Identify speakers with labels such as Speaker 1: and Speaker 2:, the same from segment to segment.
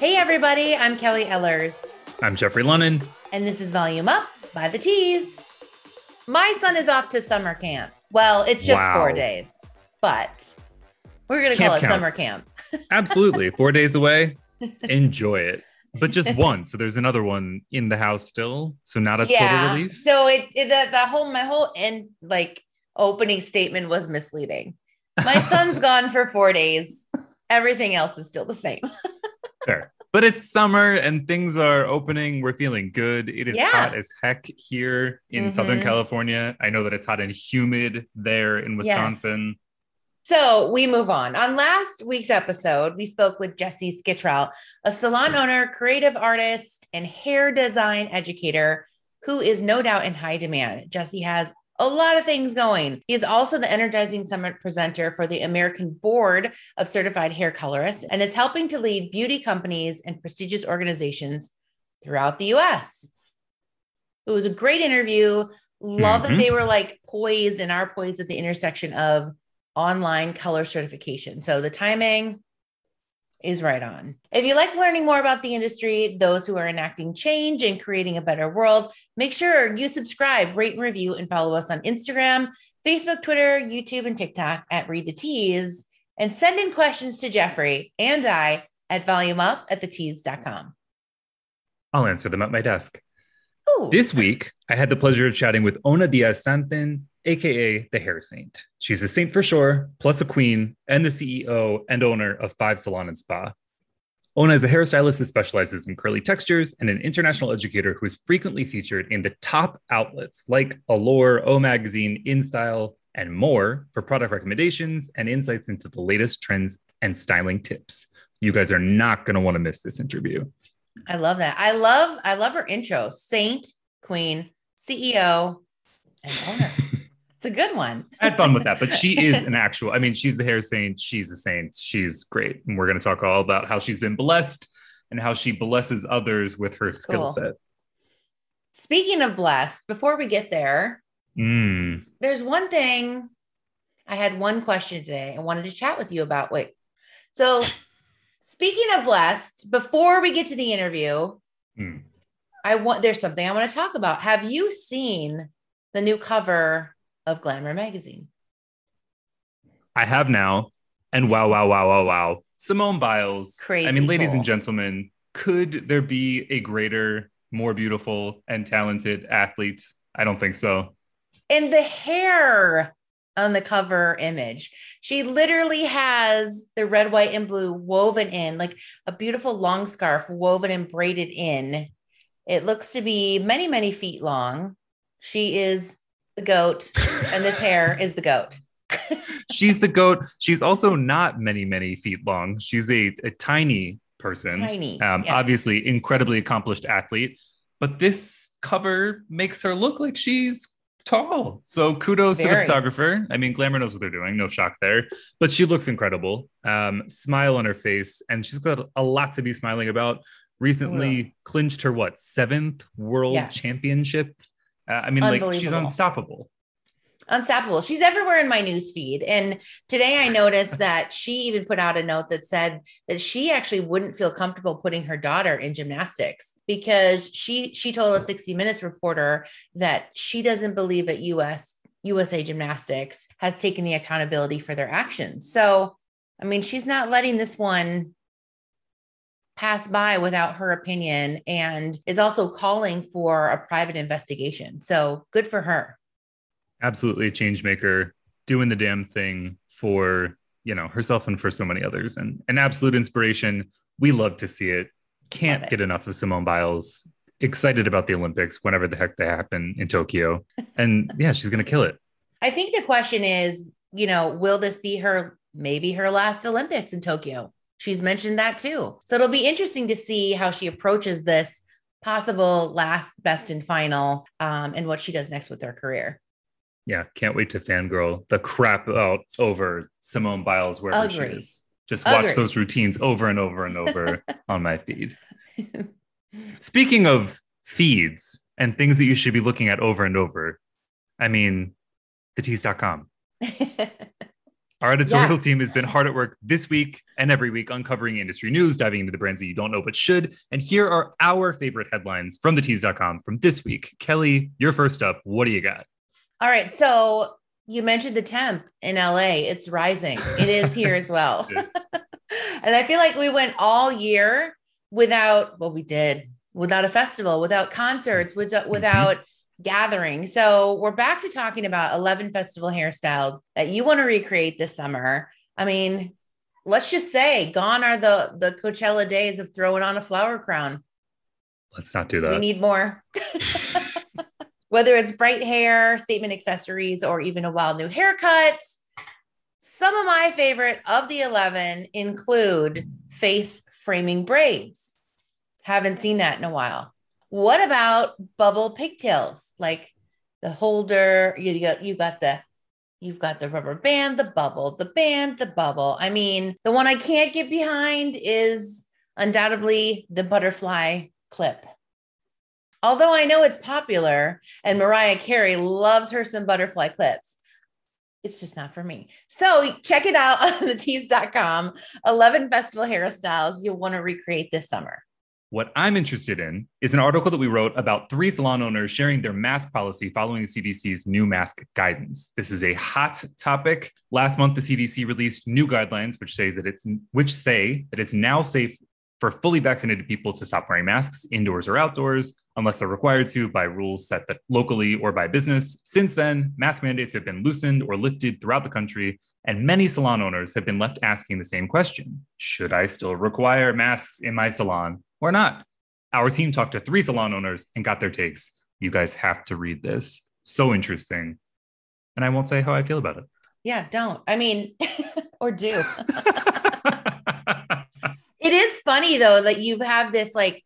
Speaker 1: Hey, everybody, I'm Kelly Ellers,
Speaker 2: I'm Jeffrey Lennon.
Speaker 1: and this is Volume Up by the Tease. My son is off to summer camp. Well, it's just
Speaker 2: Wow.
Speaker 1: four days, but we're going to call it
Speaker 2: counts.
Speaker 1: summer camp.
Speaker 2: Absolutely. Four days away. Enjoy it. But just one. So there's another one in the house still. So not a total relief.
Speaker 1: So it, it the, the whole my whole end like opening statement was misleading. My son's gone for four days. Everything else is still the same.
Speaker 2: Fair. But it's summer and things are opening. We're feeling good. It is
Speaker 1: Yeah.
Speaker 2: hot as heck here in Southern
Speaker 1: Mhm.
Speaker 2: California. I know that it's hot and humid there in
Speaker 1: Yes.
Speaker 2: Wisconsin.
Speaker 1: So we move on. On last week's episode, we spoke with Jesse Skittrell, a salon owner, creative artist, and hair design educator who is no doubt in high demand. Jesse has a lot of things going. He is also the Energizing Summit presenter for the American Board of Certified Hair Colorists and is helping to lead beauty companies and prestigious organizations throughout the US. It was a great interview. Love that
Speaker 2: Mhm.
Speaker 1: they were like poised and are poised at the intersection of online color certification. So the timing is right on. If you like learning more about the industry, those who are enacting change and creating a better world, make sure you subscribe, rate and review, and follow us on Instagram, Facebook, Twitter, YouTube, and TikTok at Read the Tease. And send in questions to Jeffrey and I at volumeup at thetease.com.
Speaker 2: I'll answer them at my desk.
Speaker 1: Ooh,
Speaker 2: This week, I had the pleasure of chatting with Ona Diaz Santin, aka the Hair Saint. She's a saint for sure, plus a queen, and the CEO and owner of Five Salon and Spa. Ona is a hairstylist that specializes in curly textures and an international educator who is frequently featured in the top outlets like Allure, O Magazine, InStyle, and more for product recommendations and insights into the latest trends and styling tips. You guys are not going to want to miss this interview.
Speaker 1: I love that. I love I love her intro. Saint, Queen, CEO, and owner. It's a good one.
Speaker 2: I had fun with that, but she is an actual. I mean, she's the hair saint. She's a saint. She's great, and we're going to talk all about how she's been blessed and how she blesses others with her skill
Speaker 1: Cool.
Speaker 2: set.
Speaker 1: Speaking of blessed, before we get there,
Speaker 2: Mm.
Speaker 1: there's one thing I had one question today I wanted to chat with you about. Wait. So, speaking of blessed, before we get to the interview,
Speaker 2: Mm.
Speaker 1: I want there's something I want to talk about. Have you seen the new cover of Glamour magazine?
Speaker 2: I have now, and wow, wow, wow, wow, wow. Simone Biles.
Speaker 1: Crazy
Speaker 2: I mean, ladies and gentlemen, could there be a greater, more beautiful, and talented athlete? I don't think so.
Speaker 1: And the hair on the cover image, she literally has the red, white, and blue woven in, like a beautiful long scarf woven and braided in. It looks to be many, many feet long. She is the goat, and this hair is the goat.
Speaker 2: She's the goat. She's also not many, many feet long. She's a, a tiny person.
Speaker 1: Tiny.
Speaker 2: Um,
Speaker 1: yes.
Speaker 2: Obviously, incredibly accomplished athlete, but this cover makes her look like she's tall. So kudos to the photographer. I mean, Glamour knows what they're doing. No shock there, but she looks incredible. Um, smile on her face, and she's got a lot to be smiling about. Recently clinched her what seventh world
Speaker 1: Yes.
Speaker 2: championship. Uh, I mean, like she's unstoppable.
Speaker 1: unstoppable. She's everywhere in my news feed. And today I noticed that she even put out a note that said that she actually wouldn't feel comfortable putting her daughter in gymnastics because she she told a 60 minutes reporter that she doesn't believe that US USA gymnastics has taken the accountability for their actions. So, I mean, she's not letting this one pass by without her opinion and is also calling for a private investigation. So, good for her.
Speaker 2: absolutely a change maker doing the damn thing for you know herself and for so many others and an absolute inspiration we love to see it can't
Speaker 1: it.
Speaker 2: get enough of simone biles excited about the olympics whenever the heck they happen in tokyo and yeah she's gonna kill it
Speaker 1: I think the question is, you know, will this be her maybe her last Olympics in Tokyo? She's mentioned that too. So it'll be interesting to see how she approaches this possible last best and final um, and what she does next with her career.
Speaker 2: yeah can't wait to fangirl the crap out over simone biles wherever
Speaker 1: Agree.
Speaker 2: she is just watch
Speaker 1: Agree.
Speaker 2: those routines over and over and over on my feed Speaking of feeds and things that you should be looking at over and over, I mean, thetease.com. Our editorial
Speaker 1: Yeah.
Speaker 2: team has been hard at work this week and every week uncovering industry news, diving into the brands that you don't know but should. And here are our favorite headlines from the tease.com from this week. Kelly, you're first up. What do you got?
Speaker 1: All right. So you mentioned the temp in LA. It's rising. It is here as well. And I feel like we went all year without, well, we did without a festival, without concerts, mm-hmm. without, without gathering. So we're back to talking about 11 festival hairstyles that you want to recreate this summer. I mean, let's just say gone are the the Coachella days of throwing on a flower crown.
Speaker 2: Let's not do that.
Speaker 1: We need more. Whether it's bright hair, statement accessories, or even a wild new haircut. Some of my favorite of the 11 include face framing braids. Haven't seen that in a while. What about bubble pigtails? Like the holder, you got you got the you've got the rubber band, the bubble, the band, the bubble. I mean, the one I can't get behind is undoubtedly the butterfly clip. Although I know it's popular and Mariah Carey loves her some butterfly clips, it's just not for me. So check it out on the tease.com. 11 festival hairstyles you'll want to recreate this summer.
Speaker 2: What I'm interested in is an article that we wrote about three salon owners sharing their mask policy following the CDC's new mask guidance. This is a hot topic. Last month, the CDC released new guidelines which says that it's which say that it's now safe for fully vaccinated people to stop wearing masks indoors or outdoors unless they're required to by rules set that locally or by business. Since then, mask mandates have been loosened or lifted throughout the country, and many salon owners have been left asking the same question Should I still require masks in my salon or not? Our team talked to three salon owners and got their takes. You guys have to read this. So interesting. And I won't say how I feel about it.
Speaker 1: Yeah, don't. I mean, or do.
Speaker 2: it.
Speaker 1: It is funny though that you have this like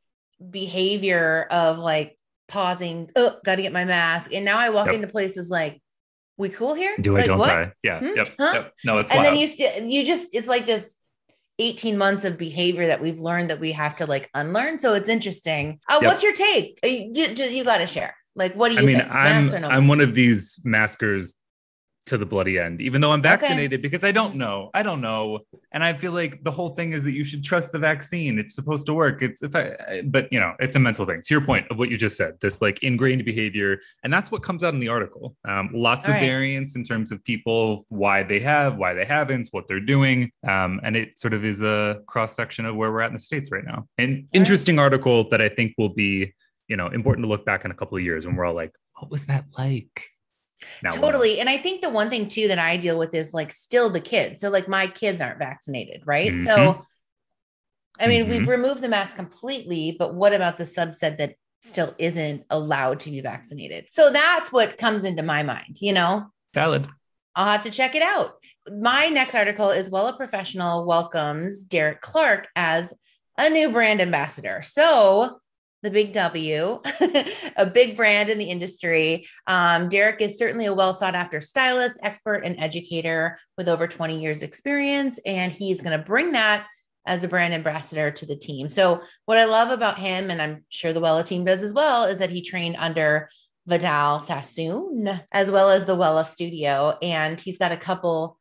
Speaker 1: behavior of like pausing, oh, got to get my mask. And now I walk
Speaker 2: Yep.
Speaker 1: into places like, we cool here?
Speaker 2: Do I don't
Speaker 1: what?
Speaker 2: I? Yeah.
Speaker 1: Hmm?
Speaker 2: Yep.
Speaker 1: Huh?
Speaker 2: Yep. No, it's
Speaker 1: and
Speaker 2: wild.
Speaker 1: then you still you just it's like this 18 months of behavior that we've learned that we have to like unlearn so it's interesting uh,
Speaker 2: Yep.
Speaker 1: what's your take Uh, you, you, you got to share like what do you
Speaker 2: I mean,
Speaker 1: think
Speaker 2: I'm
Speaker 1: no
Speaker 2: I'm one of these maskers to the bloody end, even though I'm vaccinated because I don't know. I don't know. And I feel like the whole thing is that you should trust the vaccine. It's supposed to work. It's if I but you know, it's a mental thing. To your point of what you just said, this like ingrained behavior. And that's what comes out in the article. Um, lots
Speaker 1: All
Speaker 2: of
Speaker 1: right.
Speaker 2: variants in terms of people, why they have, why they haven't, what they're doing. Um, and it sort of is a cross section of where we're at in the States right now. An interesting article that I think will be, you know, important to look back in a couple of years when we're all like, what was that like? Now
Speaker 1: totally and i think the one thing too that i deal with is like still the kids so like my kids aren't vaccinated right so
Speaker 2: Mhm.
Speaker 1: i mean
Speaker 2: Mhm.
Speaker 1: we've removed the mask completely but what about the subset that still isn't allowed to be vaccinated so that's what comes into my mind you know
Speaker 2: Valid.
Speaker 1: I'll have to check it out. My next article is Wella Professional welcomes Derek Clark as a new brand ambassador. So, the big W, a big brand in the industry. Um, Derek is certainly a well sought after stylist, expert, and educator with over 20 years' experience. And he's going to bring that as a brand ambassador to the team. So, what I love about him, and I'm sure the Wella team does as well, is that he trained under Vidal Sassoon, as well as the Wella Studio. And he's got a couple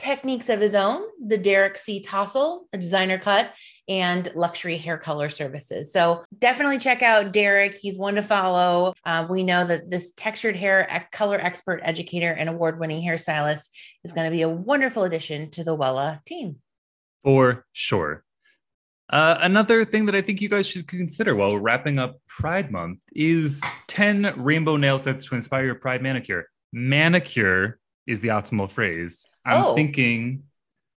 Speaker 1: techniques of his own the Derek C. Tossel, a designer cut, and luxury hair color services. So definitely check out Derek. He's one to follow. Uh, we know that this textured hair color expert, educator, and award winning hairstylist is going to be a wonderful addition to the Wella team.
Speaker 2: For sure. Uh, another thing that I think you guys should consider while wrapping up Pride Month is 10 rainbow nail sets to inspire your Pride manicure. Manicure is the optimal phrase. I'm
Speaker 1: Oh.
Speaker 2: thinking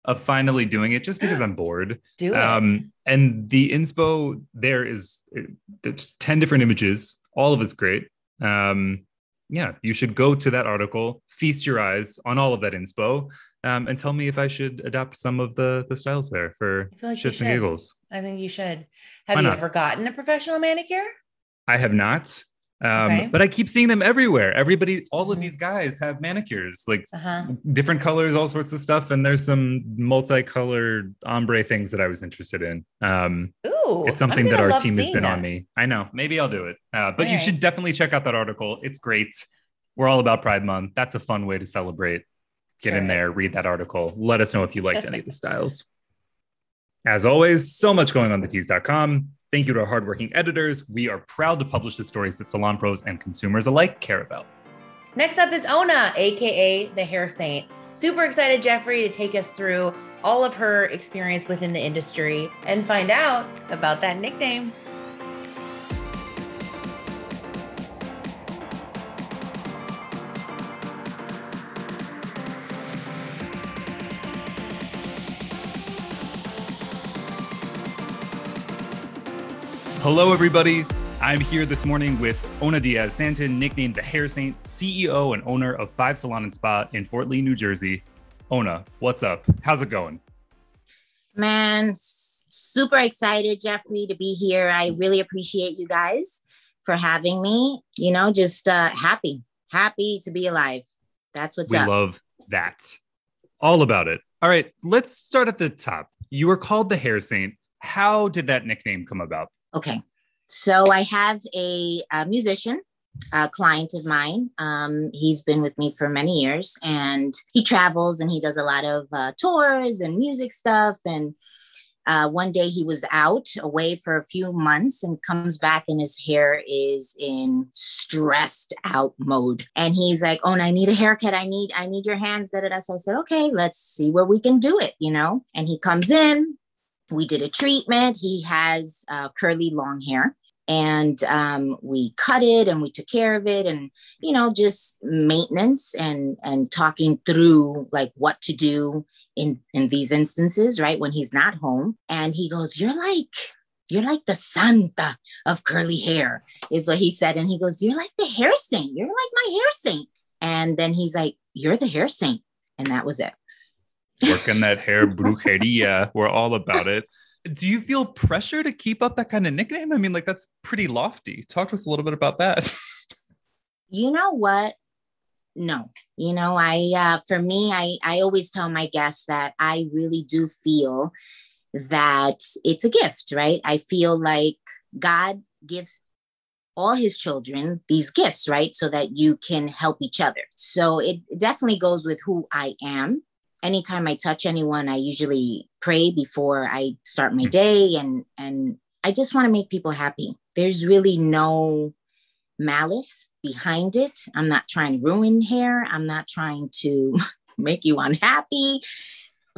Speaker 2: of finally doing it just because I'm bored.
Speaker 1: Do it.
Speaker 2: Um, and the inspo there is uh, there's 10 different images. All of it's great. Um, yeah, you should go to that article, feast your eyes on all of that inspo, um, and tell me if I should adopt some of the the styles there for
Speaker 1: I feel like you
Speaker 2: shits and giggles.
Speaker 1: I think you should. Have
Speaker 2: Why
Speaker 1: you
Speaker 2: not?
Speaker 1: ever gotten a professional manicure?
Speaker 2: I have not. Um,
Speaker 1: Okay.
Speaker 2: but I keep seeing them everywhere. Everybody, all of
Speaker 1: Mhm.
Speaker 2: these guys have manicures, like
Speaker 1: Uh huh.
Speaker 2: different colors, all sorts of stuff. And there's some multicolored ombre things that I was interested in. Um,
Speaker 1: Ooh,
Speaker 2: it's something that our team has been
Speaker 1: that.
Speaker 2: on me. I know. Maybe I'll do it. Uh, but you should definitely check out that article. It's great. We're all about Pride Month. That's a fun way to celebrate. Get sure. in there, read that article. Let us know if you liked any of the styles. As always, so much going on the tease.com. Thank you to our hardworking editors. We are proud to publish the stories that salon pros and consumers alike care about.
Speaker 1: Next up is Ona, aka the Hair Saint. Super excited, Jeffrey, to take us through all of her experience within the industry and find out about that nickname.
Speaker 2: Hello, everybody. I'm here this morning with Ona Diaz Santin, nicknamed the Hair Saint, CEO and owner of Five Salon and Spa in Fort Lee, New Jersey. Ona, what's up? How's it going?
Speaker 3: Man, super excited, Jeffrey, to be here. I really appreciate you guys for having me. You know, just uh, happy, happy to be alive. That's what's
Speaker 2: we
Speaker 3: up.
Speaker 2: We love that. All about it. All right, let's start at the top. You were called the Hair Saint. How did that nickname come about?
Speaker 3: Okay. So I have a, a musician, a client of mine. Um, he's been with me for many years and he travels and he does a lot of uh, tours and music stuff. And uh, one day he was out away for a few months and comes back and his hair is in stressed out mode and he's like oh and i need a haircut i need i need your hands da, da, da. so i said okay let's see where we can do it you know and he comes in we did a treatment. He has uh, curly long hair and um, we cut it and we took care of it and you know just maintenance and and talking through like what to do in in these instances right when he's not home. And he goes you're like you're like the santa of curly hair is what he said. And he goes you're like the hair saint. You're like my hair saint. And then he's like you're the hair saint. And that was it
Speaker 2: working that hair brujeria. We're all about it. Do you feel pressure to keep up that kind of nickname? I mean, like that's pretty lofty. Talk to us a little bit about that.
Speaker 3: you know what? No, you know, I uh, for me, I I always tell my guests that I really do feel that it's a gift, right? I feel like God gives all his children these gifts, right? So that you can help each other. So it definitely goes with who I am anytime I touch anyone, I usually pray before I start my day and and I just want to make people happy. There's really no malice behind it. I'm not trying to ruin hair. I'm not trying to make you unhappy.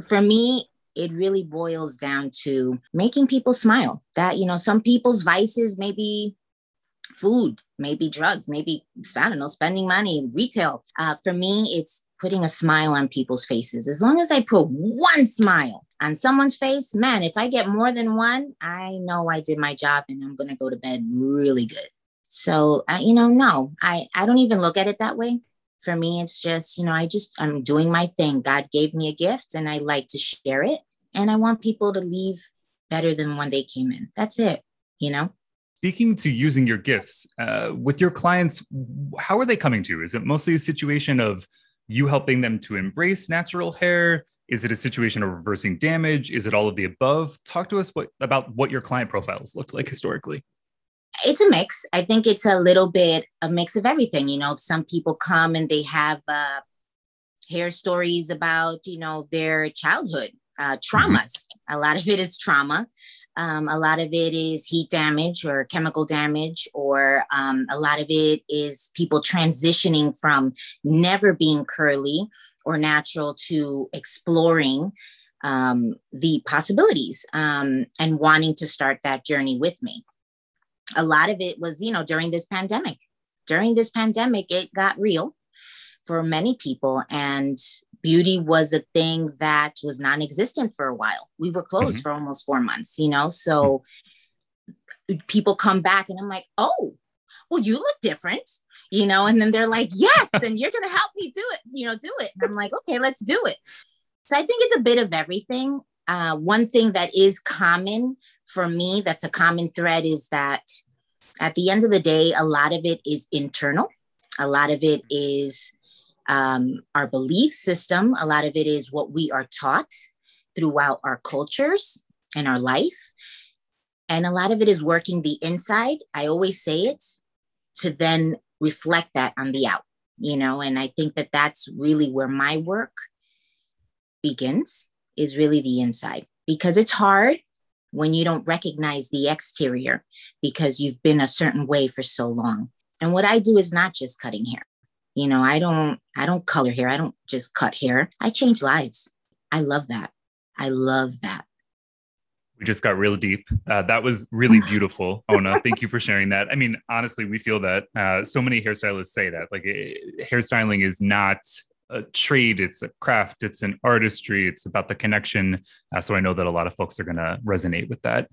Speaker 3: For me, it really boils down to making people smile. That, you know, some people's vices may be food, maybe drugs, maybe, I don't know, spending money, retail. Uh, for me, it's putting a smile on people's faces. As long as I put one smile on someone's face, man, if I get more than one, I know I did my job and I'm going to go to bed really good. So, uh, you know, no, I, I don't even look at it that way. For me, it's just, you know, I just, I'm doing my thing. God gave me a gift and I like to share it. And I want people to leave better than when they came in. That's it, you know?
Speaker 2: Speaking to using your gifts uh, with your clients, how are they coming to? You? Is it mostly a situation of you helping them to embrace natural hair? Is it a situation of reversing damage? Is it all of the above? Talk to us what, about what your client profiles looked like historically.
Speaker 3: It's a mix. I think it's a little bit a mix of everything. You know, some people come and they have uh, hair stories about, you know, their childhood uh, traumas. Mm-hmm. A lot of it is trauma. Um, a lot of it is heat damage or chemical damage, or um, a lot of it is people transitioning from never being curly or natural to exploring um, the possibilities um, and wanting to start that journey with me. A lot of it was, you know, during this pandemic. During this pandemic, it got real for many people. And beauty was a thing that was non-existent for a while. We were closed mm-hmm. for almost four months, you know. So mm-hmm. people come back and I'm like, oh, well, you look different, you know, and then they're like, yes, and you're gonna help me do it, you know, do it. And I'm like, okay, let's do it. So I think it's a bit of everything. Uh, one thing that is common for me, that's a common thread, is that at the end of the day, a lot of it is internal. A lot of it is um, our belief system. A lot of it is what we are taught throughout our cultures and our life. And a lot of it is working the inside. I always say it to then reflect that on the out, you know, and I think that that's really where my work begins is really the inside because it's hard when you don't recognize the exterior because you've been a certain way for so long. And what I do is not just cutting hair. You know, I don't I don't color hair. I don't just cut hair. I change lives. I love that. I love that.
Speaker 2: We just got real deep. Uh, that was really beautiful, Ona. Thank you for sharing that. I mean, honestly, we feel that uh, so many hairstylists say that like uh, hairstyling is not a trade, it's a craft, it's an artistry, it's about the connection. Uh, so I know that a lot of folks are going to resonate with that.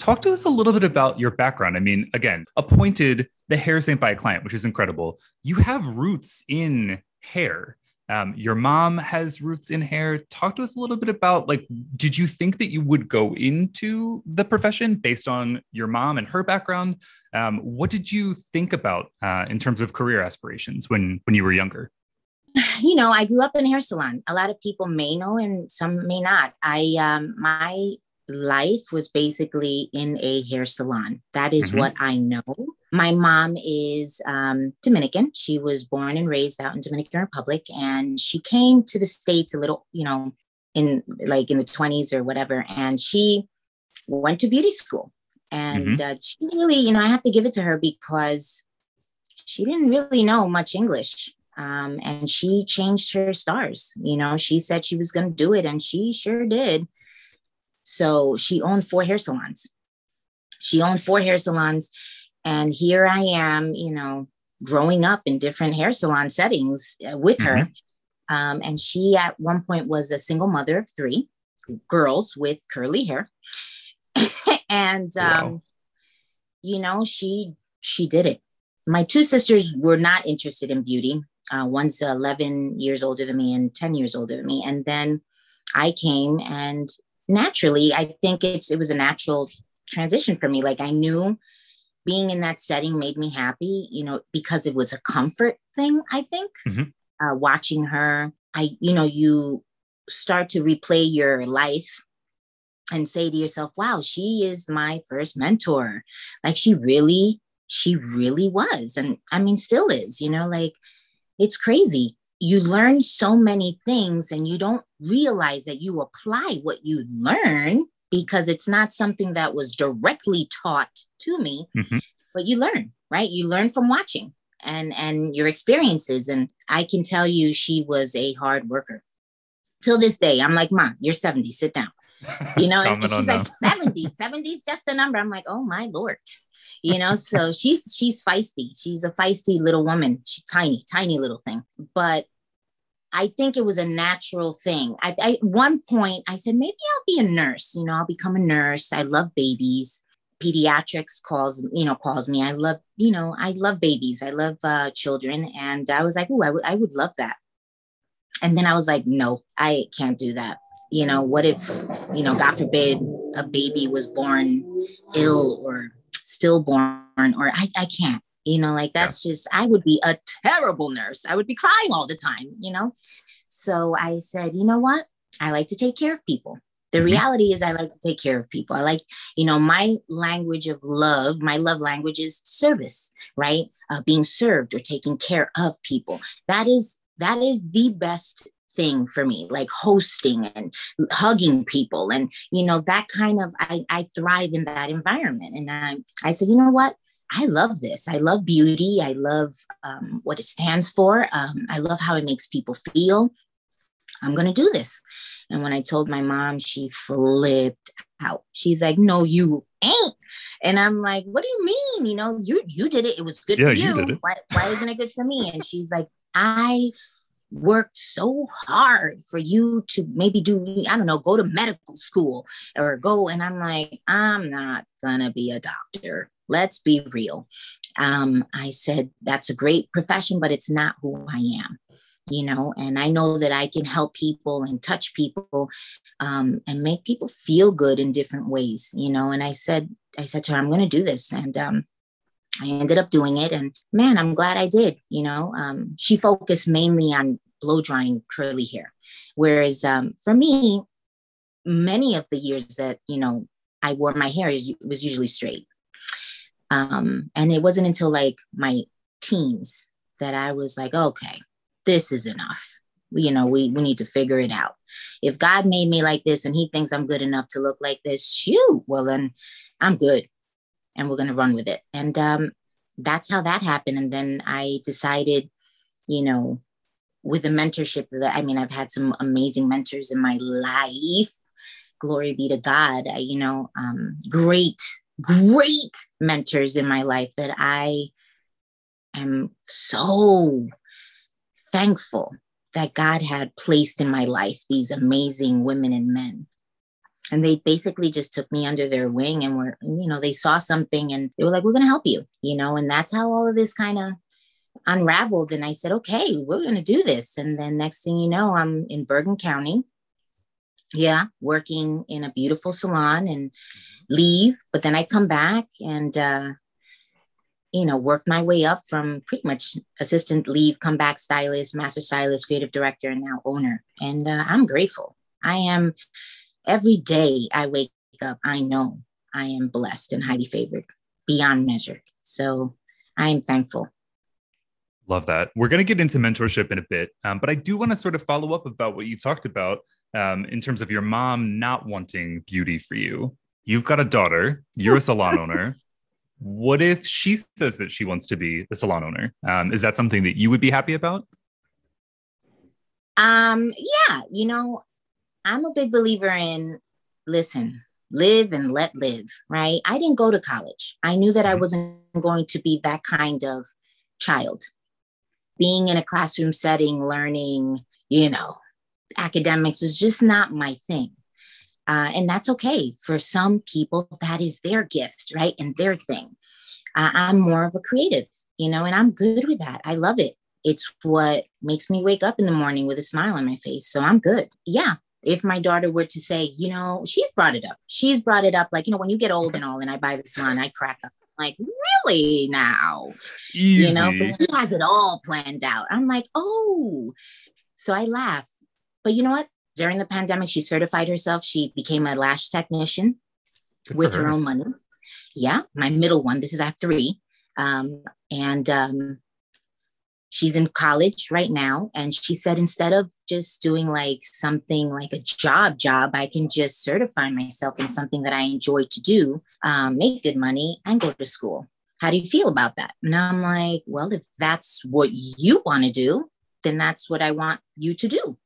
Speaker 2: Talk to us a little bit about your background. I mean, again, appointed the hair saint by a client, which is incredible. You have roots in hair. Um, your mom has roots in hair. Talk to us a little bit about like, did you think that you would go into the profession based on your mom and her background? Um, what did you think about uh, in terms of career aspirations when when you were younger?
Speaker 3: You know, I grew up in a hair salon. A lot of people may know, and some may not. I um, my life was basically in a hair salon. That is mm-hmm. what I know. My mom is um, Dominican. She was born and raised out in Dominican Republic, and she came to the states a little, you know, in like in the twenties or whatever. And she went to beauty school, and mm-hmm. uh, she really, you know, I have to give it to her because she didn't really know much English. Um, and she changed her stars. You know, she said she was going to do it, and she sure did. So she owned four hair salons. She owned four hair salons, and here I am, you know, growing up in different hair salon settings uh, with mm-hmm. her. Um, and she at one point was a single mother of three girls with curly hair. and um, wow. you know, she she did it. My two sisters were not interested in beauty. Uh, one's 11 years older than me and 10 years older than me. And then I came and naturally, I think it's it was a natural transition for me. Like I knew being in that setting made me happy, you know, because it was a comfort thing, I think. Mm-hmm. Uh, watching her, I, you know, you start to replay your life and say to yourself, wow, she is my first mentor. Like she really, she really was. And I mean, still is, you know, like it's crazy. You learn so many things and you don't realize that you apply what you learn because it's not something that was directly taught to me mm-hmm. but you learn right? You learn from watching and and your experiences. And i can tell you she was a hard worker. Till this day i'm like mom you're 70 sit down you know and she's like 70 70 is just a number i'm like oh my lord you know so she's she's feisty she's a feisty little woman she's tiny tiny little thing but I think it was a natural thing. I, I, at one point I said maybe I'll be a nurse. You know, I'll become a nurse. I love babies. Pediatrics calls you know calls me. I love you know I love babies. I love uh, children, and I was like, oh, I would I would love that. And then I was like, no, I can't do that. You know, what if you know, God forbid, a baby was born ill or stillborn, or I I can't you know like that's yeah. just i would be a terrible nurse. I would be crying all the time you know? So i said you know what? I like to take care of people. The mm-hmm. reality is i like to take care of people. I like you know my language of love my love language is service right? Uh, being served or taking care of people. That is that is the best thing for me like hosting and hugging people and you know that kind of i, I thrive in that environment and I, I said you know what I love this. I love beauty. I love um, what it stands for. Um, I love how it makes people feel. I'm going to do this. And when I told my mom, she flipped out. She's like, no, you ain't. And I'm like, what do you mean? You know, you you did it. It was good yeah, for you. you why, why isn't it good for me? And she's like, I worked so hard for you to maybe do, I don't know, go to medical school or go. And I'm like, I'm not gonna be a doctor. Let's be real. Um, I said, that's a great profession, but it's not who I am you know and i know that i can help people and touch people um, and make people feel good in different ways you know and i said i said to her i'm going to do this and um, I ended up doing it, and man, I'm glad I did. You know, um, she focused mainly on blow drying curly hair, whereas um, for me, many of the years that you know I wore my hair is, was usually straight, um, and it wasn't until like my teens that I was like, okay, this is enough. You know, we we need to figure it out. if God made me like this and he thinks I'm good enough to look like this, shoot, well, then I'm good. And we're going to run with it. And um, that's how that happened. And then I decided, you know, with the mentorship that I mean, I've had some amazing mentors in my life. Glory be to God. I, you know, um, great, great mentors in my life that I am so thankful that God had placed in my life these amazing women and men. And they basically just took me under their wing and were, you know, they saw something and they were like, we're going to help you, you know, and that's how all of this kind of unraveled. And I said, okay, we're going to do this. And then next thing you know, I'm in Bergen County. Yeah, working in a beautiful salon and leave. But then I come back and, uh, you know, work my way up from pretty much assistant leave, come back stylist, master stylist, creative director, and now owner. And uh, I'm grateful. I am every day I wake up, I know I am blessed and highly favored beyond measure. So I am thankful.
Speaker 2: Love that. We're going to get into mentorship in a bit, um, but I do want to sort of follow up about what you talked about um, in terms of your mom not wanting beauty for you. You've got a daughter, you're a salon owner. What if she says that she wants to be a salon owner? Um, is that something that you would be happy about?
Speaker 3: Um, yeah, you know, I'm a big believer in listen, live and let live, right? I didn't go to college. I knew that I mm-hmm. wasn't going to be that kind of child. Being in a classroom setting, learning, you know, academics was just not my thing. Uh, and that's okay. For some people, that is their gift, right? And their thing. Uh, I'm more of a creative, you know, and I'm good with that. I love it. It's what makes me wake up in the morning with a smile on my face. So I'm good. Yeah, if my daughter were to say, you know, she's brought it up. She's brought it up like, you know, when you get old and all, and I buy this one, I crack up. like, really now? Easy. You know, but she has it all planned out. I'm like, oh. So I laugh. But you know what? During the pandemic, she certified herself. She became a lash technician Good with her. her. own money. Yeah, my middle one. This is I have three. Um, and um, she's in college right now and she said instead of just doing like something like a job job i can just certify myself in something that i enjoy to do um, make good money and go to school. How do you feel about that? And i'm like well if that's what you want to do then that's what i want you to do.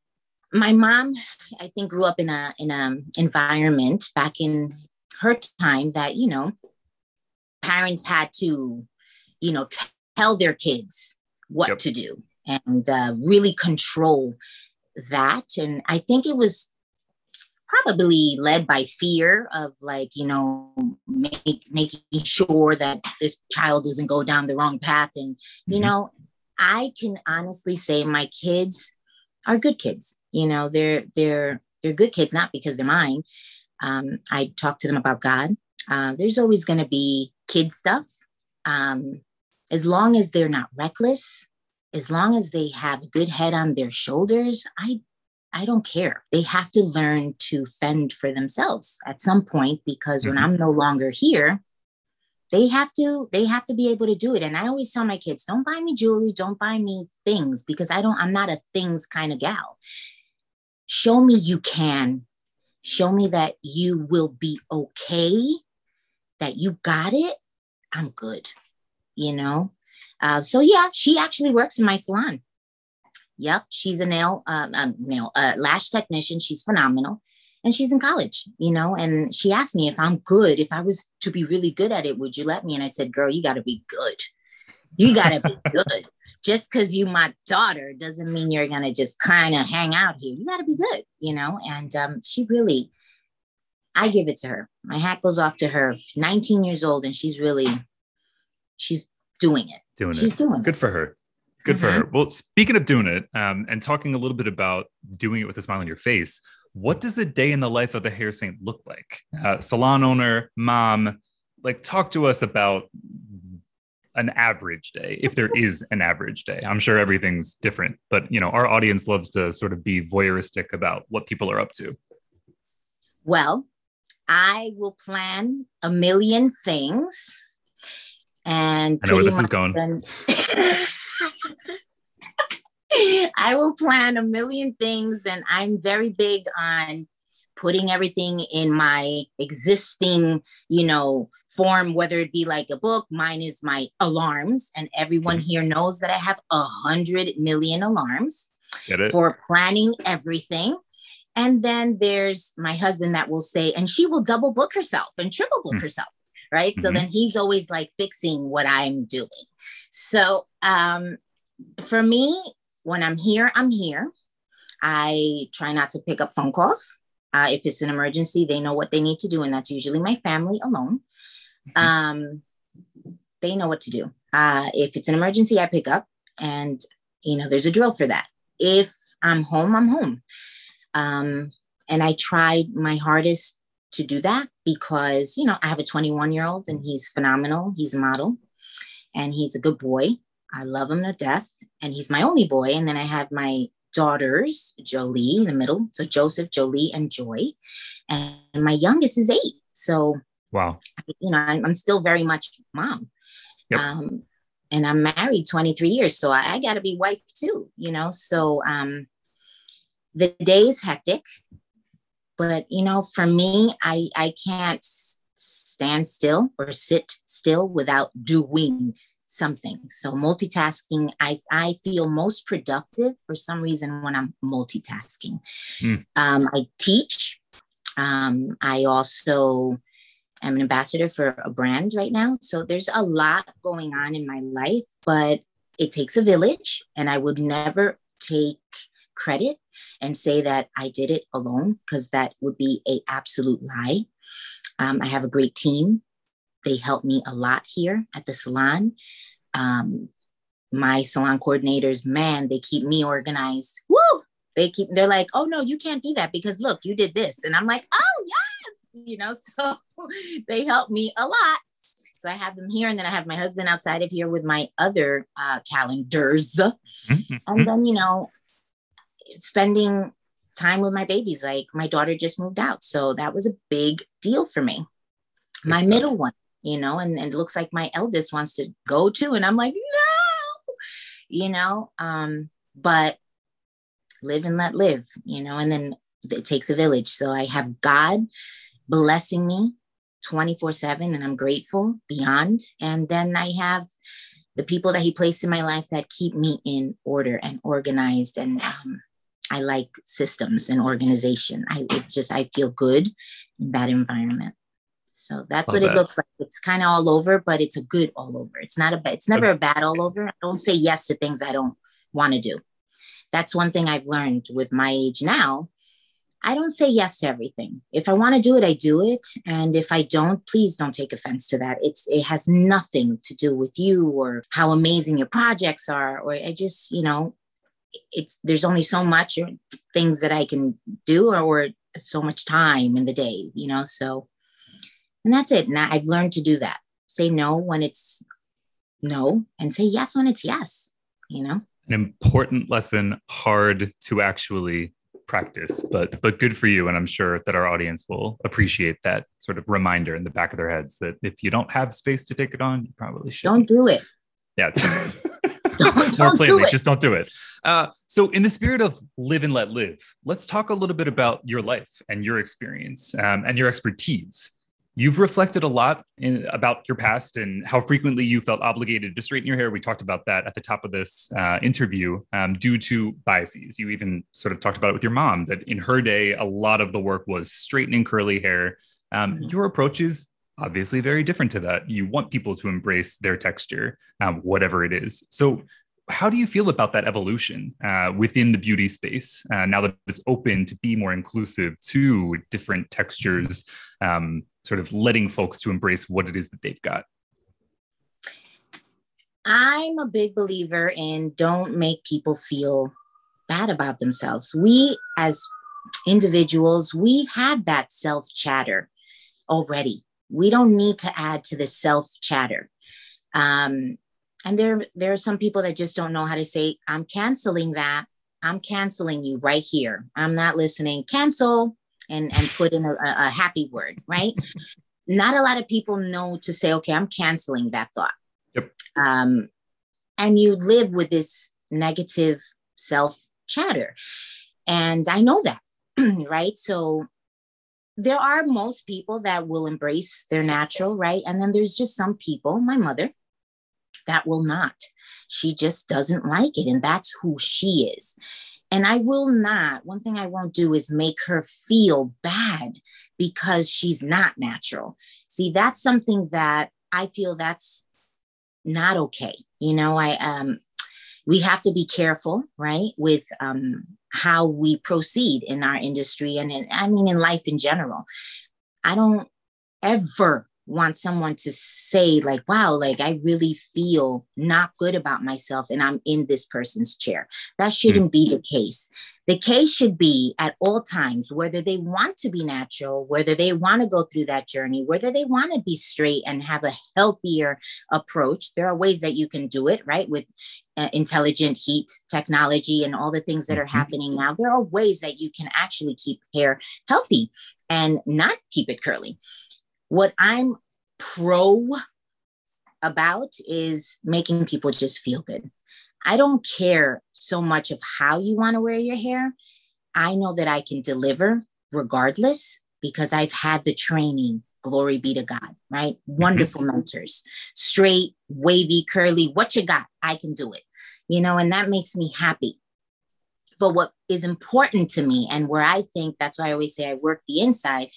Speaker 3: My mom i think grew up in a in a environment back in her time that you know parents had to you know tell their kids what yep. to do and uh, really control that. And I think it was probably led by fear of like you know make, making sure that this child doesn't go down the wrong path and you mm-hmm. know i can honestly say my kids are good kids you know they're they're they're good kids not because they're mine um, i talk to them about god uh, there's always going to be kid stuff um, as long as they're not reckless, as long as they have a good head on their shoulders, I I don't care. They have to learn to fend for themselves at some point because mm-hmm. when I'm no longer here, they have to they have to be able to do it. And I always tell my kids, don't buy me jewelry, don't buy me things because I don't I'm not a things kind of gal. Show me you can. Show me that you will be okay, that you got it. I'm good you know. Uh, so yeah, she actually works in my salon. Yep, she's a nail um, um, nail uh, lash technician. She's phenomenal, and she's in college, you know. And she asked me if I'm good. If I was to be really good at it, would you let me? And I said, "Girl, you got to be good. You got to be good. Just because you my daughter doesn't mean you're gonna just kind of hang out here. You got to be good, you know." And um, she really, I give it to her. My hat goes off to her. 19 years old, and she's really she's doing it.
Speaker 2: Doing it.
Speaker 3: she's doing
Speaker 2: it.
Speaker 3: doing
Speaker 2: Good for her. Good mm-hmm. for her. Well, speaking of doing it, um, and talking a little bit about doing it with a smile on your face, what does a day in the life of a hair saint look like? Uh, salon owner, mom, like talk to us about an average day, if there is an average day. I'm sure everything's different, but you know, our audience loves to sort of be voyeuristic about what people are up to.
Speaker 3: Well, I will plan a million things and
Speaker 2: I know where this is going.
Speaker 3: I will plan a million things, and I'm very big on putting everything in my existing, you know, form, whether it be like a book. Mine is my alarms, and everyone mm-hmm. here knows that I have a hundred million alarms for planning everything. And then there's my husband that will say, and she will double book herself and triple book mm-hmm. herself. Right. Mm-hmm. So then he's always like fixing what I'm doing. So um, for me, when I'm here, I'm here. I try not to pick up phone calls. Uh, if it's an emergency, they know what they need to do, and that's usually my family alone. Mm-hmm. Um, they know what to do. Uh, if it's an emergency, I pick up, and you know, there's a drill for that. If I'm home, I'm home. Um, and I tried my hardest to do that because, you know, I have a 21 year old and he's phenomenal. He's a model and he's a good boy. I love him to death. And he's my only boy. And then I have my daughters, Jolie in the middle. So Joseph, Jolie, and Joy. And my youngest is eight. So,
Speaker 2: wow.
Speaker 3: You know, I'm, still very much mom. Yep. Um, and I'm married 23 years. So I, I got to be wife too, you know? So, um, the day is hectic but you know for me i i can't stand still or sit still without doing something. So multitasking i i feel most productive for some reason when i'm multitasking. Mm. um, i teach. Um, i also am an ambassador for a brand right now. So there's a lot going on in my life but it takes a village and i would never take credit and say that I did it alone because that would be a absolute lie. Um, I have a great team. They help me a lot here at the salon. Um, my salon coordinators, man, they keep me organized. Woo! They keep. They're like, oh no, you can't do that because look, you did this, and I'm like, oh yes, you know. So they help me a lot. So I have them here, and then I have my husband outside of here with my other uh, calendars. Mm-hmm. And then, you know, spending time with my babies. Like my daughter just moved out. So that was a big deal for me. my middle one, you know, and, and it looks like my eldest wants to go too. And I'm like, no, you know, um, but live and let live, you know, and then it takes a village. So I have God blessing me 24 7 and I'm grateful beyond. And then I have the people that he placed in my life that keep me in order and organized and um, I like systems and organization. I it just I feel good in that environment. So that's Love what it looks like. It's kind of all over, but it's a good all over. It's not a bad, it's never a bad all over. I don't say yes to things I don't want to do. That's one thing I've learned with my age now. I don't say yes to everything. If I want to do it, I do it. And if I don't, please don't take offense to that. It's it has nothing to do with you or how amazing your projects are. Or I just, you know, it's there's only so much things that I can do or, or so much time in the day, you know. So, and that's it. Now I've learned to do that. Say no when it's no, and say yes when it's yes. You know,
Speaker 2: an important lesson, hard to actually practice, but but good for you. And I'm sure that our audience will appreciate that sort of reminder in the back of their heads that if you don't have space to take it on, you probably should.
Speaker 3: Don't do it.
Speaker 2: Yeah. don't, More plainly, do just don't do it. Uh, so, in the spirit of live and let live, let's talk a little bit about your life and your experience um, and your expertise. You've reflected a lot in, about your past and how frequently you felt obligated to straighten your hair. We talked about that at the top of this uh, interview um, due to biases. You even sort of talked about it with your mom that in her day, a lot of the work was straightening curly hair. Um, mm-hmm. your approach is obviously very different to that. You want people to embrace their texture, um, whatever it is. So, how do you feel about that evolution uh, within the beauty space uh, now that it's open to be more inclusive to different textures, um, sort of letting folks to embrace what it is that they've got?
Speaker 3: I'm a big believer in don't make people feel bad about themselves. We, as individuals, we have that self chatter already we don't need to add to the self chatter. Um, and there, there are some people that just don't know how to say, I'm canceling that. I'm canceling you right here. I'm not listening. Cancel and, and put in a, a happy word, right? not a lot of people know to say, okay, I'm canceling that thought.
Speaker 2: Yep.
Speaker 3: Um, and you live with this negative self chatter. And I know that, right? So there are most people that will embrace their natural, right? And then there's just some people, my mother, that will not. She just doesn't like it. And that's who she is. And I will not, one thing I won't do is make her feel bad because she's not natural. See, that's something that I feel that's not okay. You know, I um we have to be careful, right, with um how we proceed in our industry and in, I mean in life in general. I don't ever want someone to say like wow like i really feel not good about myself and i'm in this person's chair. That shouldn't mm. be the case. The case should be at all times whether they want to be natural whether they want to go through that journey whether they want to be straight and have a healthier approach. There are ways that you can do it right with uh, intelligent heat technology and all the things that are mm-hmm. happening now. There are ways that you can actually keep hair healthy and not keep it curly what I'm pro about is making people just feel good. I don't care so much of how you want to wear your hair. I know that I can deliver regardless because I've had the training. Glory be to God, right? Mm-hmm. Wonderful mentors, straight, wavy, curly, what you got, I can do it, you know, and that makes me happy. But what is important to me, and where I think that's why I always say I work the inside,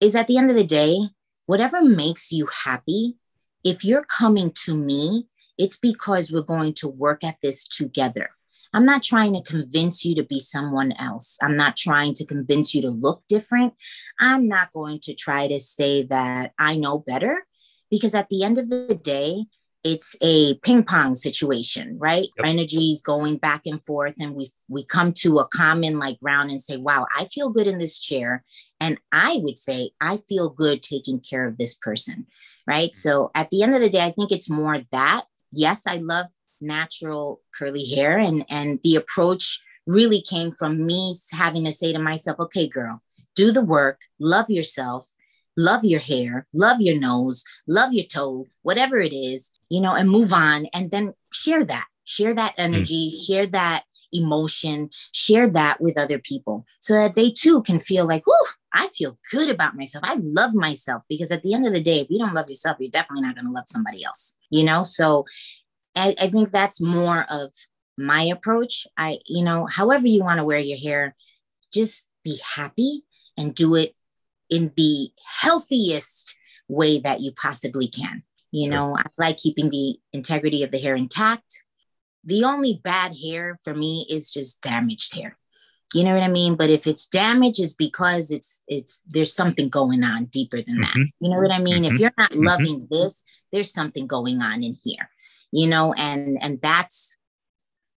Speaker 3: is at the end of the day, whatever makes you happy, if you're coming to me, it's because we're going to work at this together. I'm not trying to convince you to be someone else. I'm not trying to convince you to look different. I'm not going to try to say that I know better because at the end of the day, it's a ping pong situation, right? Yep. Energies going back and forth, and we we come to a common like ground and say, "Wow, I feel good in this chair," and I would say, "I feel good taking care of this person," right? Mm-hmm. So at the end of the day, I think it's more that. Yes, I love natural curly hair, and and the approach really came from me having to say to myself, "Okay, girl, do the work, love yourself." Love your hair, love your nose, love your toe, whatever it is, you know, and move on and then share that, share that hmm. energy, mm. share that emotion, share that with other people so that they too can feel like, oh, I feel good about myself. I love myself because at the end of the day, if you don't love yourself, you're definitely not going to love somebody else, you know? So I, I think that's more of my approach. I, you know, however you want to wear your hair, just be happy and do it in the healthiest way that you possibly can. You sure. know, I like keeping the integrity of the hair intact. The only bad hair for me is just damaged hair. You know what I mean? But if it's damaged, it's because it's it's there's something going on deeper than that. Mm-hmm. You know what I mean? Mm-hmm. If you're not mm-hmm. loving this, there's something going on in here. You know, and and that's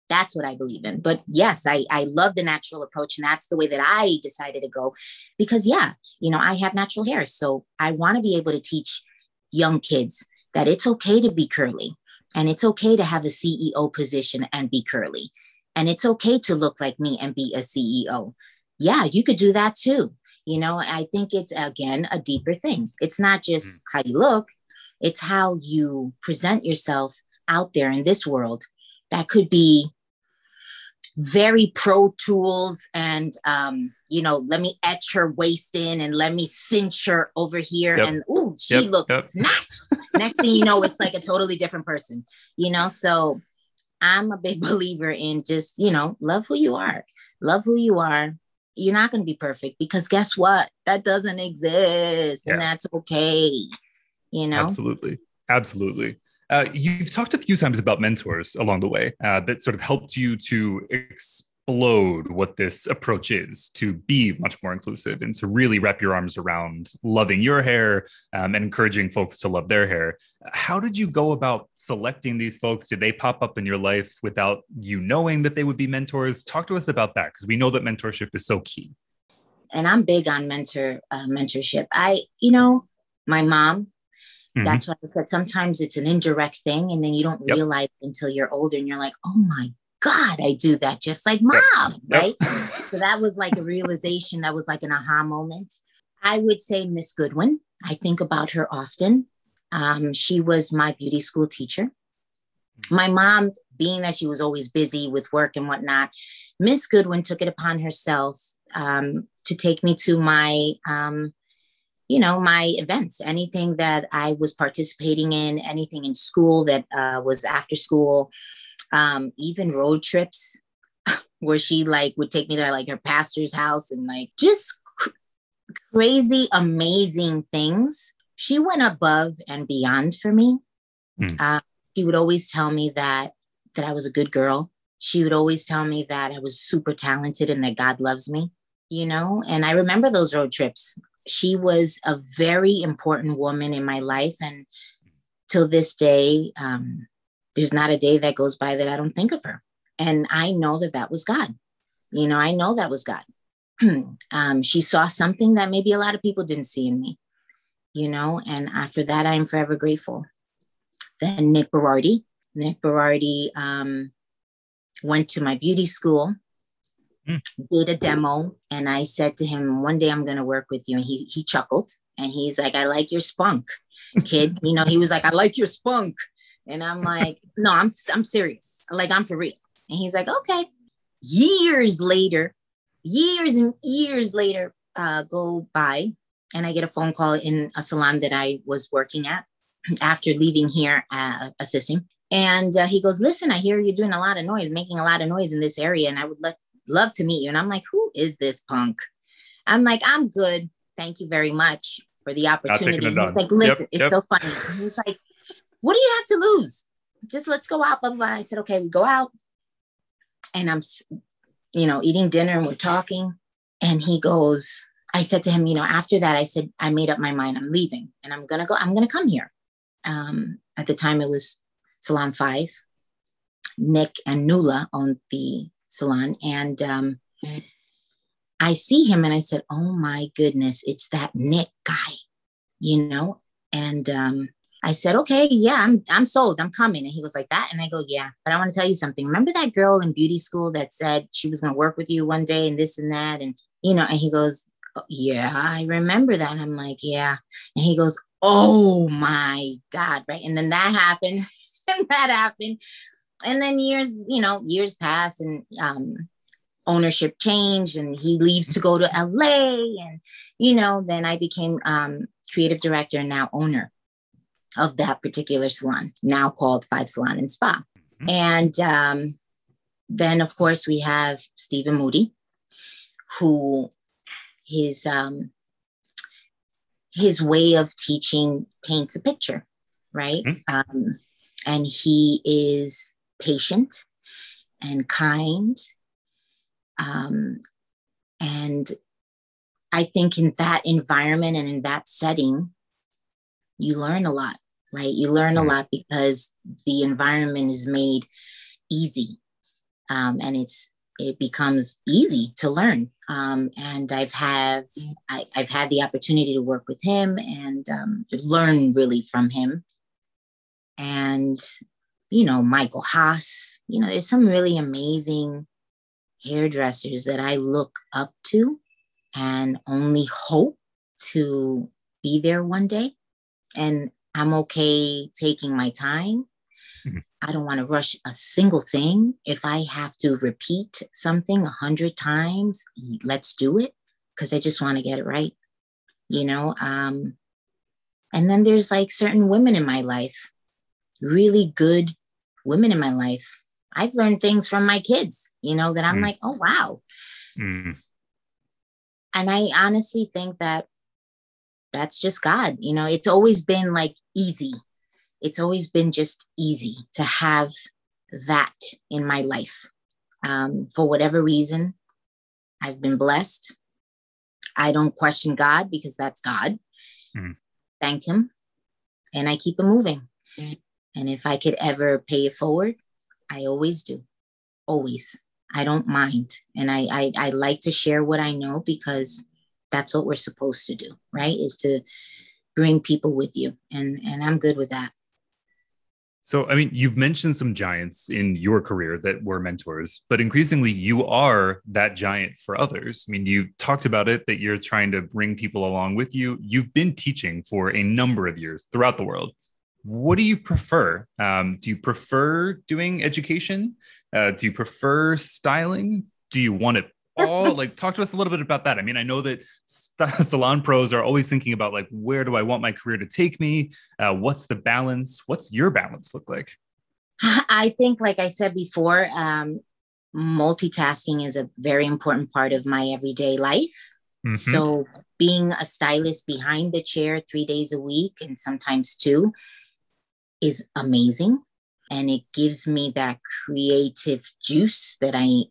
Speaker 3: that's what I believe in. But yes, I, I love the natural approach. And that's the way that I decided to go because, yeah, you know, I have natural hair. So I want to be able to teach young kids that it's okay to be curly and it's okay to have a CEO position and be curly. And it's okay to look like me and be a CEO. Yeah, you could do that too. You know, I think it's again a deeper thing. It's not just mm. how you look, it's how you present yourself out there in this world that could be very pro tools and um, you know, let me etch her waist in and let me cinch her over here yep. and ooh, she yep. looks yep. snatched. Next thing you know, it's like a totally different person, you know. So I'm a big believer in just, you know, love who you are. Love who you are. You're not going to be perfect because guess what? That doesn't exist yeah. and that's okay. You know?
Speaker 2: Absolutely. Absolutely. Uh, you've talked a few times about mentors along the way uh, that sort of helped you to explode what this approach is to be much more inclusive and to really wrap your arms around loving your hair um, and encouraging folks to love their hair. How did you go about selecting these folks? Did they pop up in your life without you knowing that they would be mentors? Talk to us about that because we know that mentorship is so key.
Speaker 3: And I'm big on mentor uh, mentorship. I, you know, my mom Mm-hmm. That's why I said sometimes it's an indirect thing, and then you don't yep. realize until you're older, and you're like, "Oh my God, I do that just like mom, yep. right?" so that was like a realization. That was like an aha moment. I would say Miss Goodwin. I think about her often. Um, she was my beauty school teacher. My mom, being that she was always busy with work and whatnot, Miss Goodwin took it upon herself um, to take me to my, um, you know, my events, anything that I was participating in, anything in school that uh, was after school, um, even road trips where she like would take me to like her pastor's house and like just cr- crazy, amazing things. She went above and beyond for me. Mm. Uh, she would always tell me that that I was a good girl. She would always tell me that I was super talented and that God loves me, you know? And I remember those road trips. She was a very important woman in my life. And till this day, um, there's not a day that goes by that I don't think of her. And I know that that was God. You know, I know that was God. um, she saw something that maybe a lot of people didn't see in me, you know, and after that, I'm forever grateful. Then Nick Berardi, Nick Berardi um, went to my beauty school, mm. did a demo, and I said to him, "One day I'm going to work with you." And he he chuckled and he's like, "I like your spunk, kid." you know, he was like, "I like your spunk," and I'm like, "No, I'm I'm serious. Like I'm for real." And he's like, "Okay." Years later, years and years later, uh, go by, and I get a phone call in a salon that I was working at after leaving here uh, assisting and uh, he goes, Listen, I hear you're doing a lot of noise, making a lot of noise in this area, and I would lo- love to meet you. And I'm like, Who is this punk? I'm like, I'm good. Thank you very much for the opportunity. He's like, Listen, yep, it's yep. so funny. he's like, What do you have to lose? Just let's go out. Blah, blah, blah. I said, Okay, we go out. And I'm, you know, eating dinner and we're talking. And he goes, I said to him, you know, after that, I said, I made up my mind. I'm leaving and I'm going to go, I'm going to come here. Um, at the time, it was Salon 5. Nick and Nula owned the salon. And um, I see him and I said, Oh my goodness, it's that Nick guy, you know? And um, I said, okay, yeah, I'm I'm sold. I'm coming. And he was like that. And I go, yeah, but I want to tell you something. Remember that girl in beauty school that said she was gonna work with you one day and this and that? And you know, and he goes, oh, Yeah, I remember that. And I'm like, yeah. And he goes, Oh my God. Right. And then that happened. and that happened. And then years, you know, years pass and um, ownership changed and he leaves to go to LA. And, you know, then I became um, creative director and now owner of that particular salon, now called Five Salon and Spa. Mm-hmm. And um, then, of course, we have Stephen Moody, who his um, his way of teaching paints a picture, right? Mm-hmm. Um, and he is patient and kind. Um, and I think in that environment and in that setting, you learn a lot, right? You learn a lot because the environment is made easy um, and it's it becomes easy to learn. Um, and I've have I, have had the opportunity to work with him and um, learn really from him and you know Michael Haas. You know, there's some really amazing hairdressers that I look up to and only hope to be there one day. And I'm okay taking my time. Mm-hmm. I don't want to rush a single thing. If I have to repeat something a hundred times, let's do it because I just want to get it right. You know, um, and then there's like certain women in my life really good women in my life. I've learned things from my kids, you know, that I'm mm. like, oh, wow. Mm. And I honestly think that that's just God. You know, it's always been like easy. It's always been just easy to have that in my life. Um, for whatever reason, I've been blessed. I don't question God because that's God. Mm. Thank Him. And I keep it moving. And if I could ever pay it forward, I always do. Always. I don't mind. And I, I, I like to share what I know because that's what we're supposed to do, right? Is to bring people with you. And and I'm good with that.
Speaker 2: So, I mean, you've mentioned some giants in your career that were mentors, but increasingly you are that giant for others. I mean, you've talked about it that you're trying to bring people along with you. You've been teaching for a number of years throughout the world what do you prefer? Um, do you prefer doing education? Uh, do you prefer styling? Do you want it all? like, talk to us a little bit about that. I mean, I know that salon pros are always thinking about like, where do I want my career to take me? Uh, what's the balance? What's your balance look like?
Speaker 3: I think, like I said before, um, multitasking is a very important part of my everyday life. Mm-hmm. So, being a stylist behind the chair three days a week and sometimes two is amazing. And it gives me that creative juice that I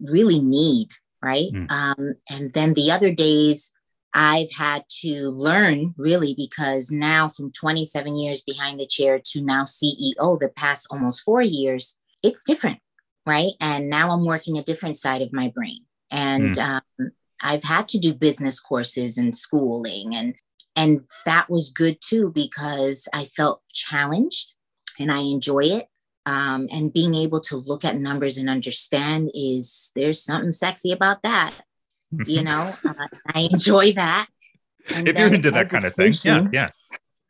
Speaker 3: really need. Right. Mm. Um, and then the other days, I've had to learn really because now from 27 years behind the chair to now CEO, the past almost four years, it's different. Right. And now I'm working a different side of my brain. And mm. um, I've had to do business courses and schooling and and that was good too because I felt challenged and I enjoy it. Um, and being able to look at numbers and understand is there's something sexy about that. You know, uh, I enjoy that.
Speaker 2: And if you're into that kind of thing, yeah, yeah.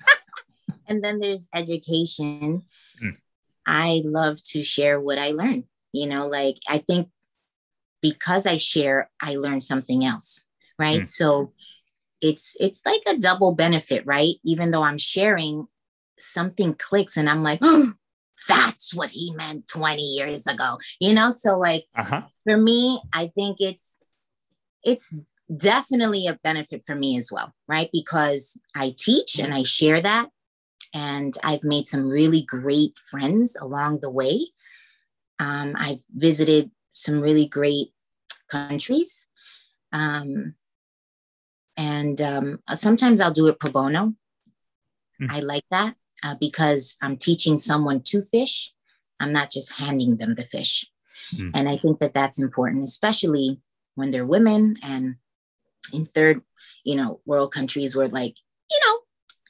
Speaker 3: and then there's education. Mm. I love to share what I learn. You know, like I think because I share, I learn something else, right? Mm. So it's it's like a double benefit, right? Even though I'm sharing, something clicks and I'm like, oh, that's what he meant 20 years ago. You know, so like uh-huh. for me, I think it's it's definitely a benefit for me as well, right? Because I teach and I share that and I've made some really great friends along the way. Um, I've visited some really great countries. Um, and um, sometimes I'll do it pro bono. Mm. I like that uh, because I'm teaching someone to fish. I'm not just handing them the fish. Mm. And I think that that's important, especially when they're women and in third, you know, world countries where like, you know,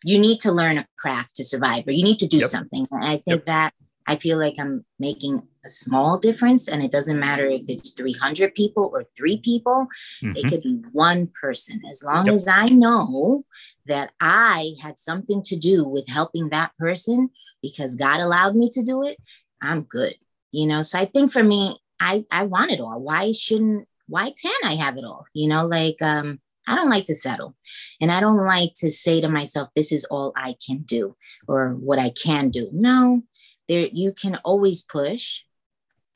Speaker 3: you need to learn a craft to survive or you need to do yep. something. And I think yep. that I feel like I'm making a small difference. And it doesn't matter if it's 300 people or three people, mm-hmm. it could be one person. As long yep. as I know that I had something to do with helping that person because God allowed me to do it, I'm good. You know, so I think for me, I, I want it all. Why shouldn't, why can't I have it all? You know, like, um, I don't like to settle. And I don't like to say to myself, this is all I can do or what I can do. No, there you can always push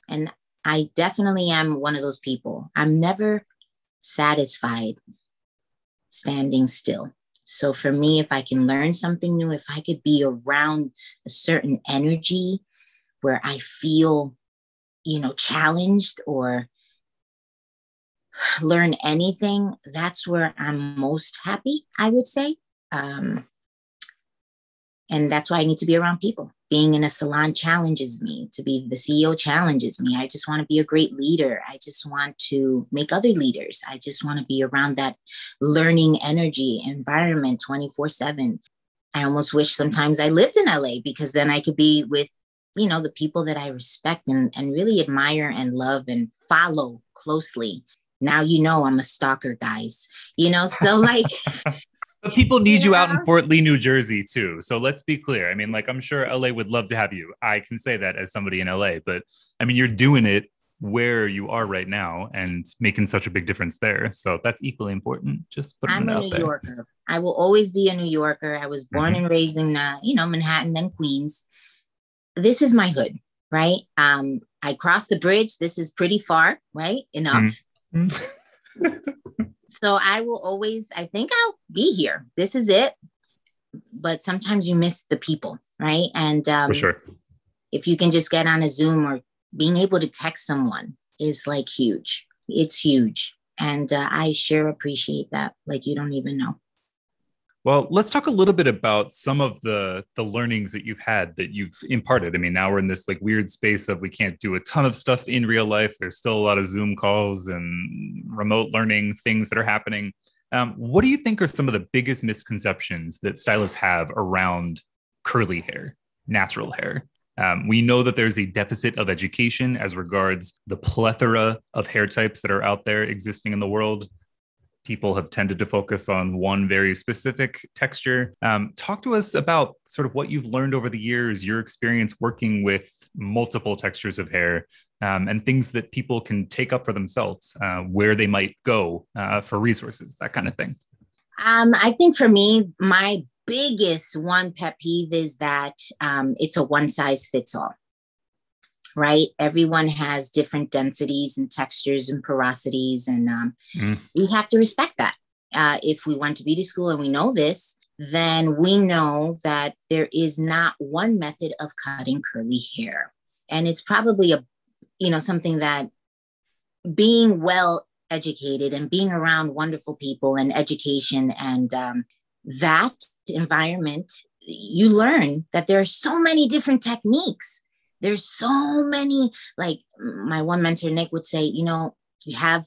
Speaker 3: and i definitely am one of those people. I'm never satisfied standing still. So for me if i can learn something new if i could be around a certain energy where i feel you know challenged or learn anything that's where i'm most happy i would say. Um, and that's why i need to be around people. Being in a salon challenges me. To be the ceo challenges me. I just want to be a great leader. I just want to make other leaders. I just want to be around that learning energy environment 24 7 i almost wish sometimes i lived in la because then i could be with you know the people that i respect and, and really admire and love and follow closely. Now you know i'm a stalker guys. You know so like
Speaker 2: But people need yeah. you out in Fort Lee, New Jersey, too. So let's be clear. I mean, like, I'm sure LA would love to have you. I can say that as somebody in LA, but I mean, you're doing it where you are right now and making such a big difference there. So that's equally important. Just putting I'm it out New there.
Speaker 3: Yorker. I will always be a New Yorker. I was born mm-hmm. and raised in, uh, you know, Manhattan, then Queens. This is my hood, right? Um, I crossed the bridge. This is pretty far, right? Enough. Mm-hmm. So I will always, I think I'll be here. This is it. But sometimes you miss the people, right? And um,
Speaker 2: for sure,
Speaker 3: if you can just get on a Zoom or being able to text someone is like huge. It's huge. And uh, I sure appreciate that. Like you don't even know.
Speaker 2: Well, let's talk a little bit about some of the the learnings that you've had that you've imparted. I mean, now we're in this like weird space of we can't do a ton of stuff in real life. There's still a lot of Zoom calls and remote learning things that are happening. Um, what do you think are some of the biggest misconceptions that stylists have around curly hair, natural hair? Um, we know that there's a deficit of education as regards the plethora of hair types that are out there existing in the world people have tended to focus on one very specific texture. Um, talk to us about sort of what you've learned over the years, your experience working with multiple textures of hair, um, and things that people can take up for themselves, uh, where they might go uh, for resources, that kind of thing.
Speaker 3: Um, I think for me, my biggest one pet peeve is that um, it's a one size fits all right? Everyone has different densities and textures and porosities, and um, mm. we have to respect that. Uh, if we went to beauty school and we know this, then we know that there is not one method of cutting curly hair, and it's probably a, you know, something that being well educated and being around wonderful people and education and um, that environment you learn that there are so many different techniques there's so many, like my one mentor, Nick, would say, you know, you have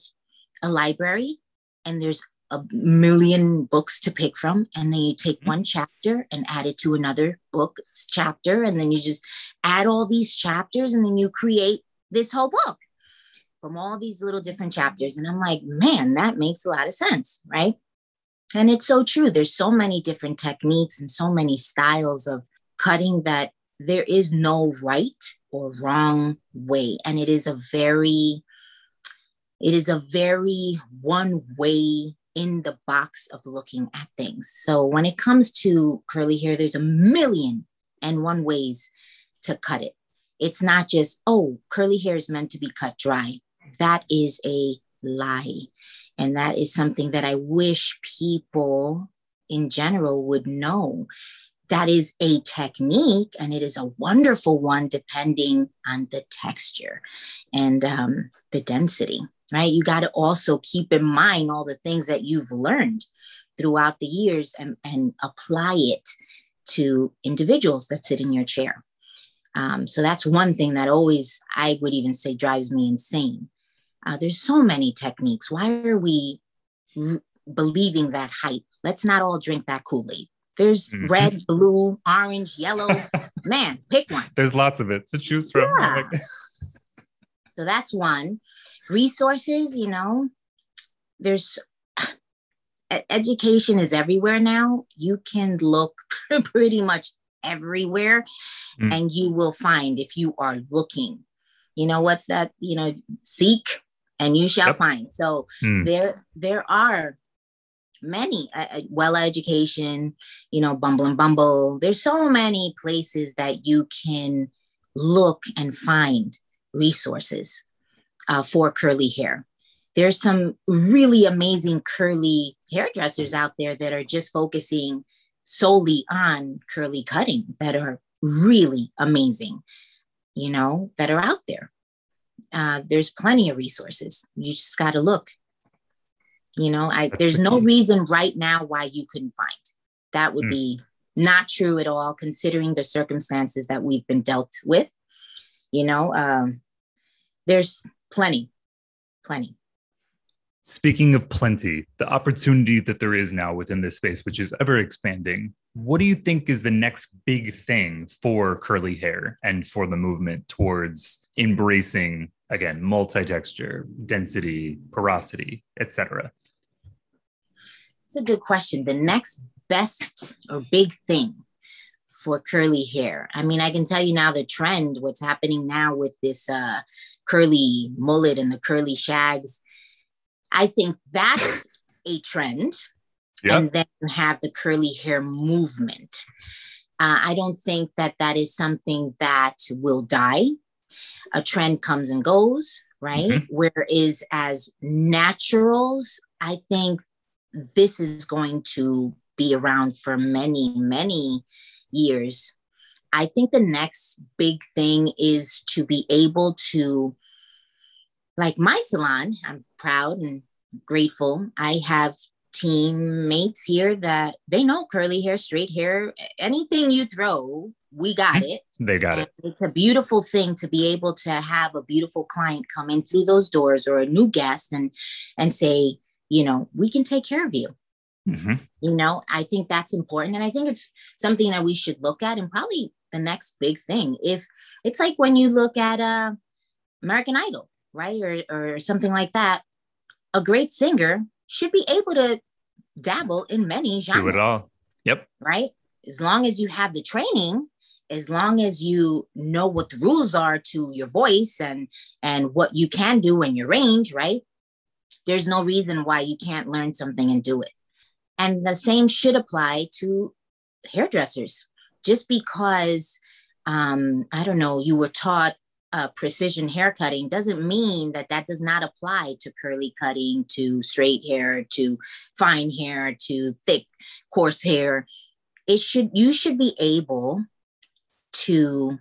Speaker 3: a library and there's a million books to pick from and then you take mm-hmm. one chapter and add it to another book chapter and then you just add all these chapters and then you create this whole book from all these little different chapters. And i'm like man that makes a lot of sense right? And it's so true. There's so many different techniques and so many styles of cutting that there is no right or wrong way. And it is a very it is a very one way in the box of looking at things. So when it comes to curly hair there's a million and one ways to cut it. It's not just oh curly hair is meant to be cut dry. That is a lie. And that is something that i wish people in general would know that is a technique and it is a wonderful one depending on the texture and um, the density right? You got to also keep in mind all the things that you've learned throughout the years and, and apply it to individuals that sit in your chair. Um, so that's one thing that always i would even say drives me insane. Uh, there's so many techniques. Why are we r- believing that hype? Let's not all drink that kool-aid there's mm-hmm. red, blue, orange, yellow. Man, pick one.
Speaker 2: There's lots of it to choose from. Yeah.
Speaker 3: so that's one. Resources, you know, there's education is everywhere now. You can look pretty much everywhere mm. and you will find if you are looking. You know what's that? You know, seek and you shall yep. find. So mm. there there are many uh, uh, well education you know bumble and bumble. There's so many places that you can look and find resources uh, for curly hair. There's some really amazing curly hairdressers out there that are just focusing solely on curly cutting that are really amazing you know that are out there. Uh, there's plenty of resources. You just got to look you know, I That's there's the no reason right now why you couldn't find. That would mm. be not true at all, considering the circumstances that we've been dealt with. You know, um, there's plenty, plenty.
Speaker 2: Speaking of plenty, the opportunity that there is now within this space, which is ever expanding, what do you think is the next big thing for curly hair and for the movement towards embracing again multi-texture, density, porosity, etc.?
Speaker 3: That's a good question. The next best or big thing for curly hair. I mean, I can tell you now the trend, what's happening now with this uh, curly mullet and the curly shags. I think that's a trend. Yep. And then you have the curly hair movement. Uh, I don't think that that is something that will die. A trend comes and goes, right? Mm-hmm. Whereas as naturals, I think this is going to be around for many, many years. I think the next big thing is to be able to, like my salon, I'm proud and grateful. I have teammates here that they know curly hair, straight hair, anything you throw, we got mm-hmm. it.
Speaker 2: They got and it.
Speaker 3: It's a beautiful thing to be able to have a beautiful client come in through those doors or a new guest and and say, you know, we can take care of you. Mm-hmm. You know, I think that's important. And I think it's something that we should look at and probably the next big thing. If it's like when you look at uh, American Idol, right? Or, or something like that, a great singer should be able to dabble in many genres.
Speaker 2: Do it all. Yep.
Speaker 3: Right? As long as you have the training, as long as you know what the rules are to your voice and and what you can do in your range, right? There's no reason why you can't learn something and do it. And the same should apply to hairdressers. Just because um, I don't know, you were taught uh, precision haircutting doesn't mean that that does not apply to curly cutting, to straight hair, to fine hair, to thick, coarse hair. It should you should be able to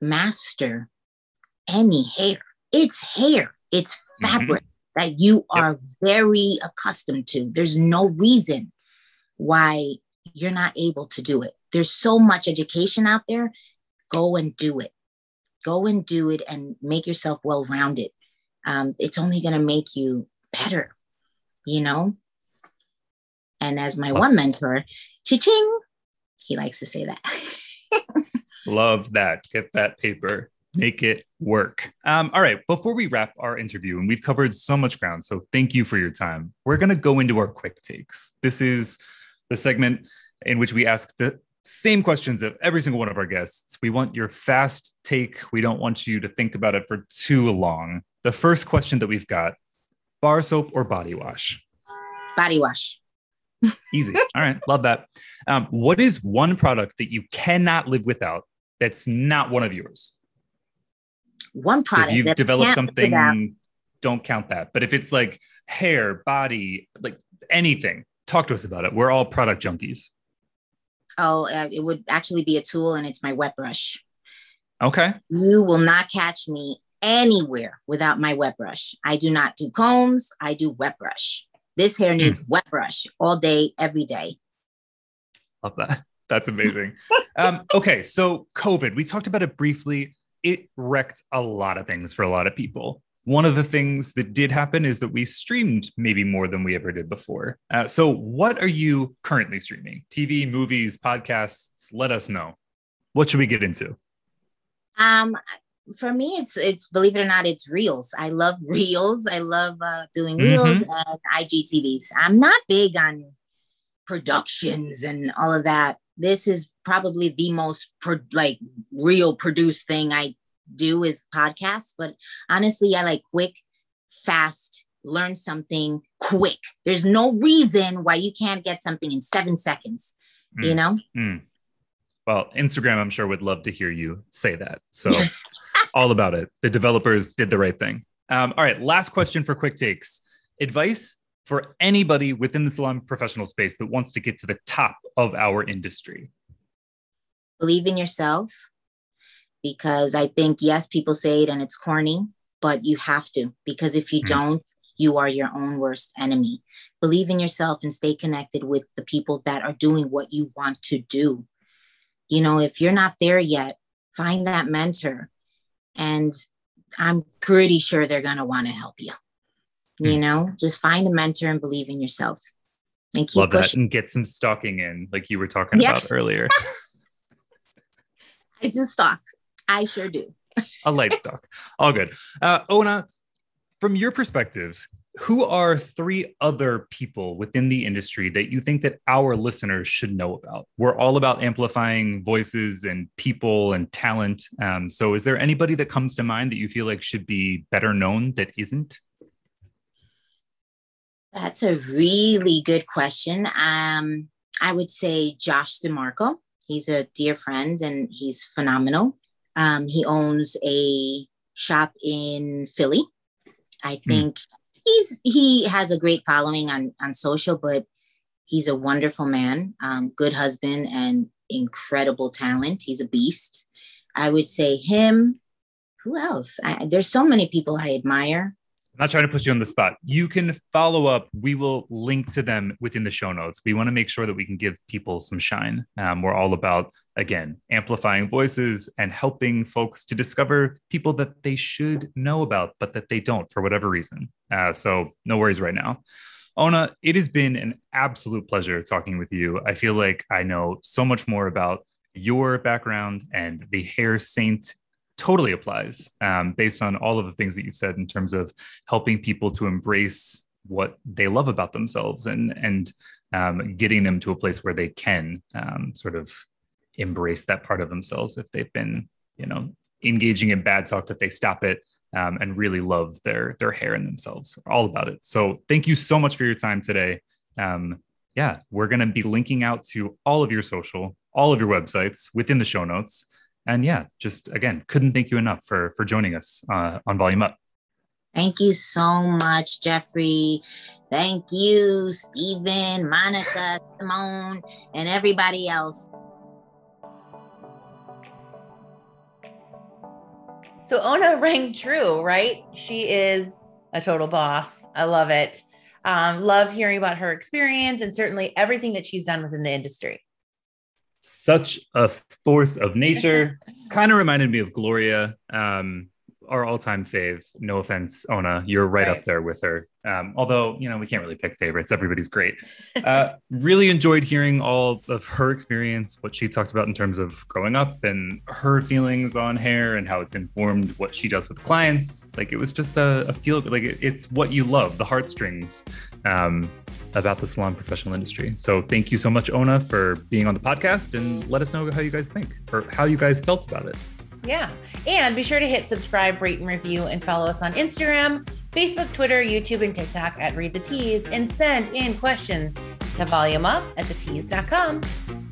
Speaker 3: master any hair. It's hair. It's mm-hmm. fabric mm-hmm. That you are yep. very accustomed to. There's no reason why you're not able to do it. There's so much education out there. Go and do it. Go and do it and make yourself well rounded. Um, it's only going to make you better, you know? And as my one mentor, Cha-ching, he likes to say that.
Speaker 2: Love that. Get that paper. Make it work. Um, all right. Before we wrap our interview, and we've covered so much ground, so thank you for your time. We're going to go into our quick takes. This is the segment in which we ask the same questions of every single one of our guests. We want your fast take. We don't want you to think about it for too long. The first question that we've got bar soap or body wash?
Speaker 3: Body wash.
Speaker 2: Easy. All right. Love that. Um, what is one product that you cannot live without that's not one of yours?
Speaker 3: One product.
Speaker 2: So if you've developed something, don't count that. But if it's like hair, body, like anything, talk to us about it. We're all product junkies.
Speaker 3: Oh, uh, it would actually be a tool, and it's my wet brush.
Speaker 2: Okay.
Speaker 3: You will not catch me anywhere without my wet brush. I do not do combs. I do wet brush. This hair needs wet brush all day, every day.
Speaker 2: Love that. That's amazing. um, okay, so COVID, we talked about it briefly. It wrecked a lot of things for a lot of people. One of the things that did happen is that we streamed maybe more than we ever did before. Uh, so, what are you currently streaming? TV, movies, podcasts? Let us know. What should we get into?
Speaker 3: Um, for me, it's it's believe it or not, it's reels. I love reels. I love uh, doing reels mm-hmm. and IGTVs. I'm not big on productions and all of that. This is probably the most pro- like real produced thing I do is podcasts, but honestly, I like quick, fast, learn something quick. There's no reason why you can't get something in seven seconds, mm. you know?
Speaker 2: Mm. Well, Instagram, I'm sure, would love to hear you say that. So, all about it. The developers did the right thing. Um, all right, last question for quick takes advice for anybody within the salon professional space that wants to get to the top of our industry.
Speaker 3: Believe in yourself, because I think, yes, people say it and it's corny, but you have to, because if you mm-hmm. don't, you are your own worst enemy. Believe in yourself and stay connected with the people that are doing what you want to do. You know, if you're not there yet, find that mentor. And I'm pretty sure they're going to want to help you. You know, just find a mentor and believe in yourself and keep Love pushing.
Speaker 2: that and get some stalking in, like you were talking yes. about earlier.
Speaker 3: I do stalk. I sure do.
Speaker 2: a light stock. All good. Uh, Ona, from your perspective, who are three other people within the industry that you think that our listeners should know about? We're all about amplifying voices and people and talent. Um, so, is there anybody that comes to mind that you feel like should be better known that isn't?
Speaker 3: That's a really good question. Um, I would say Josh DeMarco. He's a dear friend and he's phenomenal. Um, he owns a shop in Philly. I hmm. think mm. he's he has a great following on on social, but he's a wonderful man, um, good husband, and incredible talent. He's a beast. I would say him. Who else? I, there's so many people I admire.
Speaker 2: I'm not trying to put you on the spot. You can follow up. We will link to them within the show notes. We want to make sure that we can give people some shine. Um, we're all about, again, amplifying voices and helping folks to discover people that they should know about, but that they don't for whatever reason. Uh, so, no worries right now. Ona, it has been an absolute pleasure talking with you. I feel like I know so much more about your background and the Hair Saint totally applies um, based on all of the things that you've said in terms of helping people to embrace what they love about themselves and and um, getting them to a place where they can um, sort of embrace that part of themselves if they've been you know engaging in bad talk that they stop it um, and really love their their hair and themselves all about it. So thank you so much for your time today. Um, yeah we're going to be linking out to all of your social all of your websites within the show notes and yeah just again couldn't thank you enough for for joining us uh, on volume up
Speaker 3: Thank you so much, Jeffrey. Thank you, Stephen, Monica, Simone, and everybody else.
Speaker 1: So Ona rang true, right? She is a total boss. I love it. Um, loved hearing about her experience and certainly everything that she's done within the industry.
Speaker 2: Such a force of nature. kind of reminded me of Gloria. Um, our all-time fave. No offense, Ona, you're right, right. up there with her. Um, although you know we can't really pick favorites. Everybody's great. Uh, really enjoyed hearing all of her experience, what she talked about in terms of growing up and her feelings on hair and how it's informed what she does with clients. Like it was just a, a feel like it, it's what you love, the heartstrings um, about the salon professional industry. So thank you so much, Ona, for being on the podcast and let us know how you guys think or how you guys felt about it.
Speaker 1: Yeah. And be sure to hit subscribe, rate, and review, and follow us on Instagram, Facebook, Twitter, YouTube, and TikTok at Read the Tease, and send in questions to volumeup at thetease.com.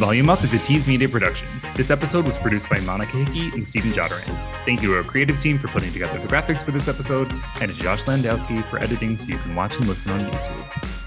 Speaker 2: Volume Up is a Tease Media production. This episode was produced by Monica Hickey and Stephen Jodaran. Thank you to our creative team for putting together the graphics for this episode, and to Josh Landowski for editing so you can watch and listen on YouTube.